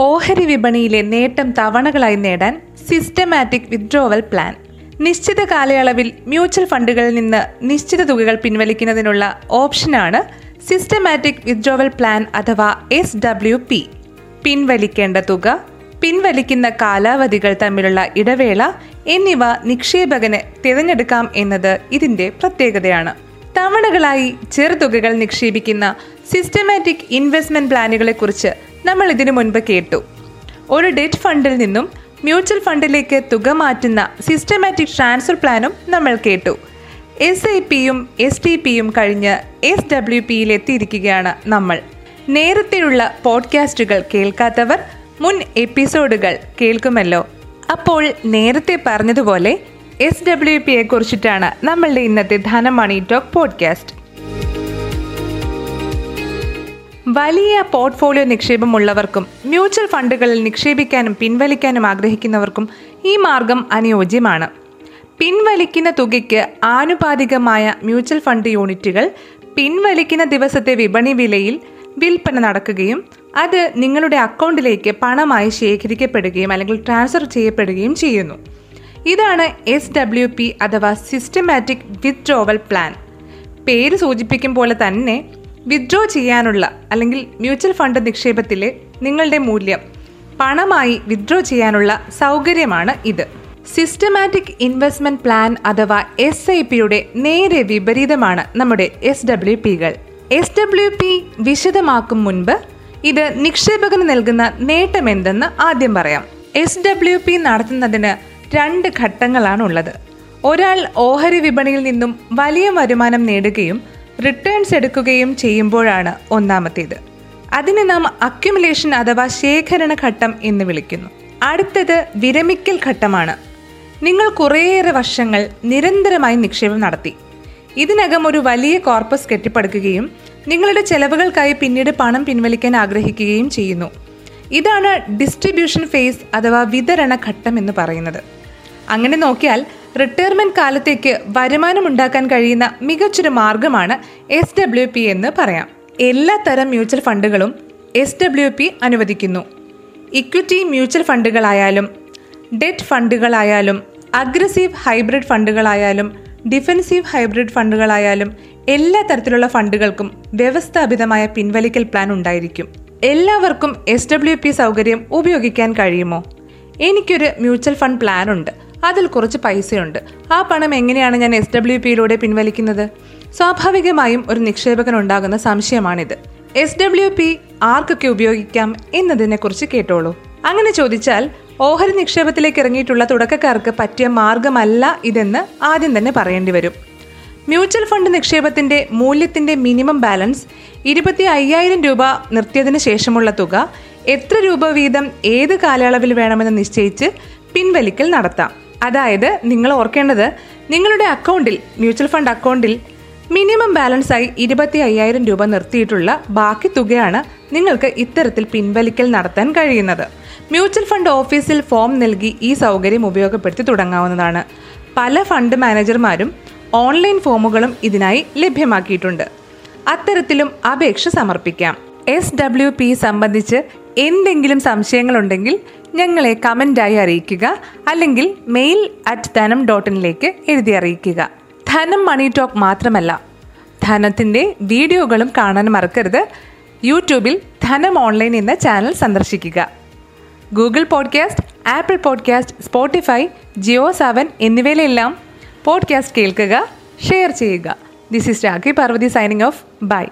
ഓഹരി വിപണിയിലെ നേട്ടം തവണകളായി നേടാൻ സിസ്റ്റമാറ്റിക് വിത്ഡ്രോവൽ പ്ലാൻ. നിശ്ചിത കാലയളവിൽ മ്യൂച്വൽ ഫണ്ടുകളിൽ നിന്ന് നിശ്ചിത തുകകൾ പിൻവലിക്കുന്നതിനുള്ള ഓപ്ഷനാണ് സിസ്റ്റമാറ്റിക് വിത്ഡ്രോവൽ പ്ലാൻ അഥവാ എസ് ഡബ്ല്യു പി. പിൻവലിക്കേണ്ട തുക പിൻവലിക്കുന്ന കാലാവധികൾ തമ്മിലുള്ള ഇടവേള എന്നിവ നിക്ഷേപകന് തിരഞ്ഞെടുക്കാം എന്നത് ഇതിന്റെ പ്രത്യേകതയാണ്. തവണകളായി ചെറുതുകകൾ നിക്ഷേപിക്കുന്ന സിസ്റ്റമാറ്റിക് ഇൻവെസ്റ്റ്മെന്റ് പ്ലാനുകളെ കുറിച്ച് നമ്മൾ ഇതിനു മുൻപ് കേട്ടു. ഒരു ഡെറ്റ് ഫണ്ടിൽ നിന്നും മ്യൂച്വൽ ഫണ്ടിലേക്ക് തുക മാറ്റുന്ന സിസ്റ്റമാറ്റിക് ട്രാൻസ്ഫർ പ്ലാനും നമ്മൾ കേട്ടു. എസ് ഐ പിയും എസ് ടി പിയും കഴിഞ്ഞ് എസ് ഡബ്ല്യു പിയിൽ എത്തിയിരിക്കുകയാണ് നമ്മൾ. നേരത്തെയുള്ള പോഡ്കാസ്റ്റുകൾ കേൾക്കാത്തവർ മുൻ എപ്പിസോഡുകൾ കേൾക്കുമല്ലോ. അപ്പോൾ നേരത്തെ പറഞ്ഞതുപോലെ എസ് ഡബ്ല്യു പിയെ കുറിച്ചിട്ടാണ് നമ്മളുടെ ഇന്നത്തെ ധനമണി ടോക്ക് പോഡ്കാസ്റ്റ് വലിയ പോർട്ട്ഫോളിയോ നിക്ഷേപമുള്ളവർക്കും മ്യൂച്വൽ ഫണ്ടുകളിൽ നിക്ഷേപിക്കാനും പിൻവലിക്കാനും ആഗ്രഹിക്കുന്നവർക്കും ഈ മാർഗം അനുയോജ്യമാണ്. പിൻവലിക്കുന്ന തുകയ്ക്ക് ആനുപാതികമായ മ്യൂച്വൽ ഫണ്ട് യൂണിറ്റുകൾ പിൻവലിക്കുന്ന ദിവസത്തെ വിപണി വിലയിൽ വിൽപ്പന നടക്കുകയും അത് നിങ്ങളുടെ അക്കൗണ്ടിലേക്ക് പണമായി ശേഖരിക്കപ്പെടുകയും അല്ലെങ്കിൽ ട്രാൻസ്ഫർ ചെയ്യപ്പെടുകയും ചെയ്യുന്നു. ഇതാണ് എസ് ഡബ്ല്യു പി അഥവാ സിസ്റ്റമാറ്റിക് വിത്ഡ്രോവൽ പ്ലാൻ പേര് സൂചിപ്പിക്കും പോലെ തന്നെ വിത്ഡ്രോ ചെയ്യാനുള്ള അല്ലെങ്കിൽ മ്യൂച്വൽ ഫണ്ട് നിക്ഷേപത്തിലെ നിങ്ങളുടെ മൂല്യം പണമായി വിത്ഡ്രോ ചെയ്യാനുള്ള സൗകര്യമാണ് ഇത്. സിസ്റ്റമാറ്റിക് ഇൻവെസ്റ്റ്മെന്റ് പ്ലാൻ അഥവാ എസ് ഐ പിയുടെ നേരെ വിപരീതമാണ് നമ്മുടെ എസ് ഡബ്ല്യു പികൾ എസ് ഡബ്ല്യു പി വിശദമാക്കും മുൻപ് ഇത് നിക്ഷേപകന് നൽകുന്ന നേട്ടമെന്തെന്ന് ആദ്യം പറയാം. എസ് ഡബ്ല്യു പി നടത്തുന്നതിന് രണ്ട് ഘട്ടങ്ങളാണ് ഉള്ളത് ഒരാൾ ഓഹരി വിപണിയിൽ നിന്നും വലിയ വരുമാനം നേടുകയും റിട്ടേൺസ് എടുക്കുകയും ചെയ്യുമ്പോഴാണ് ഒന്നാമത്തേത്. അതിനെ നാം അക്യുമുലേഷൻ അഥവാ ശേഖരണ ഘട്ടം എന്ന് വിളിക്കുന്നു. അടുത്തത് വിരമിക്കൽ ഘട്ടമാണ്. നിങ്ങൾ കുറേയേറെ വർഷങ്ങൾ നിരന്തരമായി നിക്ഷേപം നടത്തി. ഇതിനകം ഒരു വലിയ കോർപ്പസ് കെട്ടിപ്പടുക്കുകയും നിങ്ങളുടെ ചെലവുകൾക്കായി പിന്നീട് പണം പിൻവലിക്കാൻ ആഗ്രഹിക്കുകയും ചെയ്യുന്നു. ഇതാണ് ഡിസ്ട്രിബ്യൂഷൻ ഫേസ് അഥവാ വിതരണ ഘട്ടം എന്ന് പറയുന്നത്. അങ്ങനെ നോക്കിയാൽ റിട്ടയർമെന്റ് കാലത്തേക്ക് വരുമാനം ഉണ്ടാക്കാൻ കഴിയുന്ന മികച്ചൊരു മാർഗമാണ് എസ് ഡബ്ല്യു പി എന്ന് പറയാം. എല്ലാ തരം മ്യൂച്വൽ ഫണ്ടുകളും എസ് ഡബ്ല്യു പി അനുവദിക്കുന്നു. ഇക്വിറ്റി മ്യൂച്വൽ ഫണ്ടുകളായാലും ഡെറ്റ് ഫണ്ടുകളായാലും അഗ്രസീവ് ഹൈബ്രിഡ് ഫണ്ടുകളായാലും ഡിഫൻസീവ് ഹൈബ്രിഡ് ഫണ്ടുകളായാലും എല്ലാ തരത്തിലുള്ള ഫണ്ടുകൾക്കും വ്യവസ്ഥാപിതമായ പിൻവലിക്കൽ പ്ലാൻ ഉണ്ടായിരിക്കും. എല്ലാവർക്കും എസ് ഡബ്ല്യു പി സൗകര്യം ഉപയോഗിക്കാൻ കഴിയുമോ? എനിക്കൊരു മ്യൂച്വൽ ഫണ്ട് പ്ലാൻ ഉണ്ട്. അതിൽ കുറച്ച് പൈസയുണ്ട്. ആ പണം എങ്ങനെയാണ് ഞാൻ എസ് ഡബ്ല്യു പിയിലൂടെ പിൻവലിക്കുന്നത്? സ്വാഭാവികമായും ഒരു നിക്ഷേപകൻ ഉണ്ടാകുന്ന സംശയമാണിത്. എസ് ഡബ്ല്യു പി ആർക്കൊക്കെ ഉപയോഗിക്കാം എന്നതിനെക്കുറിച്ച് കേട്ടോളൂ. അങ്ങനെ ചോദിച്ചാൽ ഓഹരി നിക്ഷേപത്തിലേക്ക് ഇറങ്ങിയിട്ടുള്ള തുടക്കക്കാർക്ക് പറ്റിയ മാർഗമല്ല ഇതെന്ന് ആദ്യം തന്നെ പറയേണ്ടി വരും. മ്യൂച്വൽ ഫണ്ട് നിക്ഷേപത്തിന്റെ മൂല്യത്തിന്റെ മിനിമം ബാലൻസ് ഇരുപത്തി അയ്യായിരം രൂപ നിർത്തിയതിന് ശേഷമുള്ള തുക എത്ര രൂപ വീതം ഏത് കാലയളവിൽ വേണമെന്ന് നിശ്ചയിച്ച് പിൻവലിക്കൽ നടത്താം. അതായത് നിങ്ങൾ ഓർക്കേണ്ടത് നിങ്ങളുടെ അക്കൗണ്ടിൽ മ്യൂച്വൽ ഫണ്ട് അക്കൗണ്ടിൽ മിനിമം ബാലൻസായി ഇരുപത്തി അയ്യായിരം രൂപ നിർത്തിയിട്ടുള്ള ബാക്കി തുകയാണ് നിങ്ങൾക്ക് ഇത്തരത്തിൽ പിൻവലിക്കൽ നടത്താൻ കഴിയുന്നത്. മ്യൂച്വൽ ഫണ്ട് ഓഫീസിൽ ഫോം നൽകി ഈ സൗകര്യം ഉപയോഗപ്പെടുത്തി തുടങ്ങാവുന്നതാണ്. പല ഫണ്ട് മാനേജർമാരും ഓൺലൈൻ ഫോമുകളും ഇതിനായി ലഭ്യമാക്കിയിട്ടുണ്ട്. അത്തരത്തിലും അപേക്ഷ സമർപ്പിക്കാം. എസ് ഡബ്ല്യു പി സംബന്ധിച്ച് എന്തെങ്കിലും സംശയങ്ങളുണ്ടെങ്കിൽ ഞങ്ങളെ കമന്റായി അറിയിക്കുക അല്ലെങ്കിൽ മെയിൽ അറ്റ് ധനം ഡോട്ട് ഇനിലേക്ക് എഴുതി അറിയിക്കുക. ധനം മണി ടോക്ക് മാത്രമല്ല ധനത്തിന്റെ വീഡിയോകളും കാണാൻ മറക്കരുത്. യൂട്യൂബിൽ ധനം ഓൺലൈൻ എന്ന ചാനൽ സന്ദർശിക്കുക. Google podcast Apple podcast Spotify Jio seven എന്നിവയിലെല്ലാം podcast കേൾക്കുക ഷെയർ ചെയ്യുക. This is Rakhi Parvathi signing off bye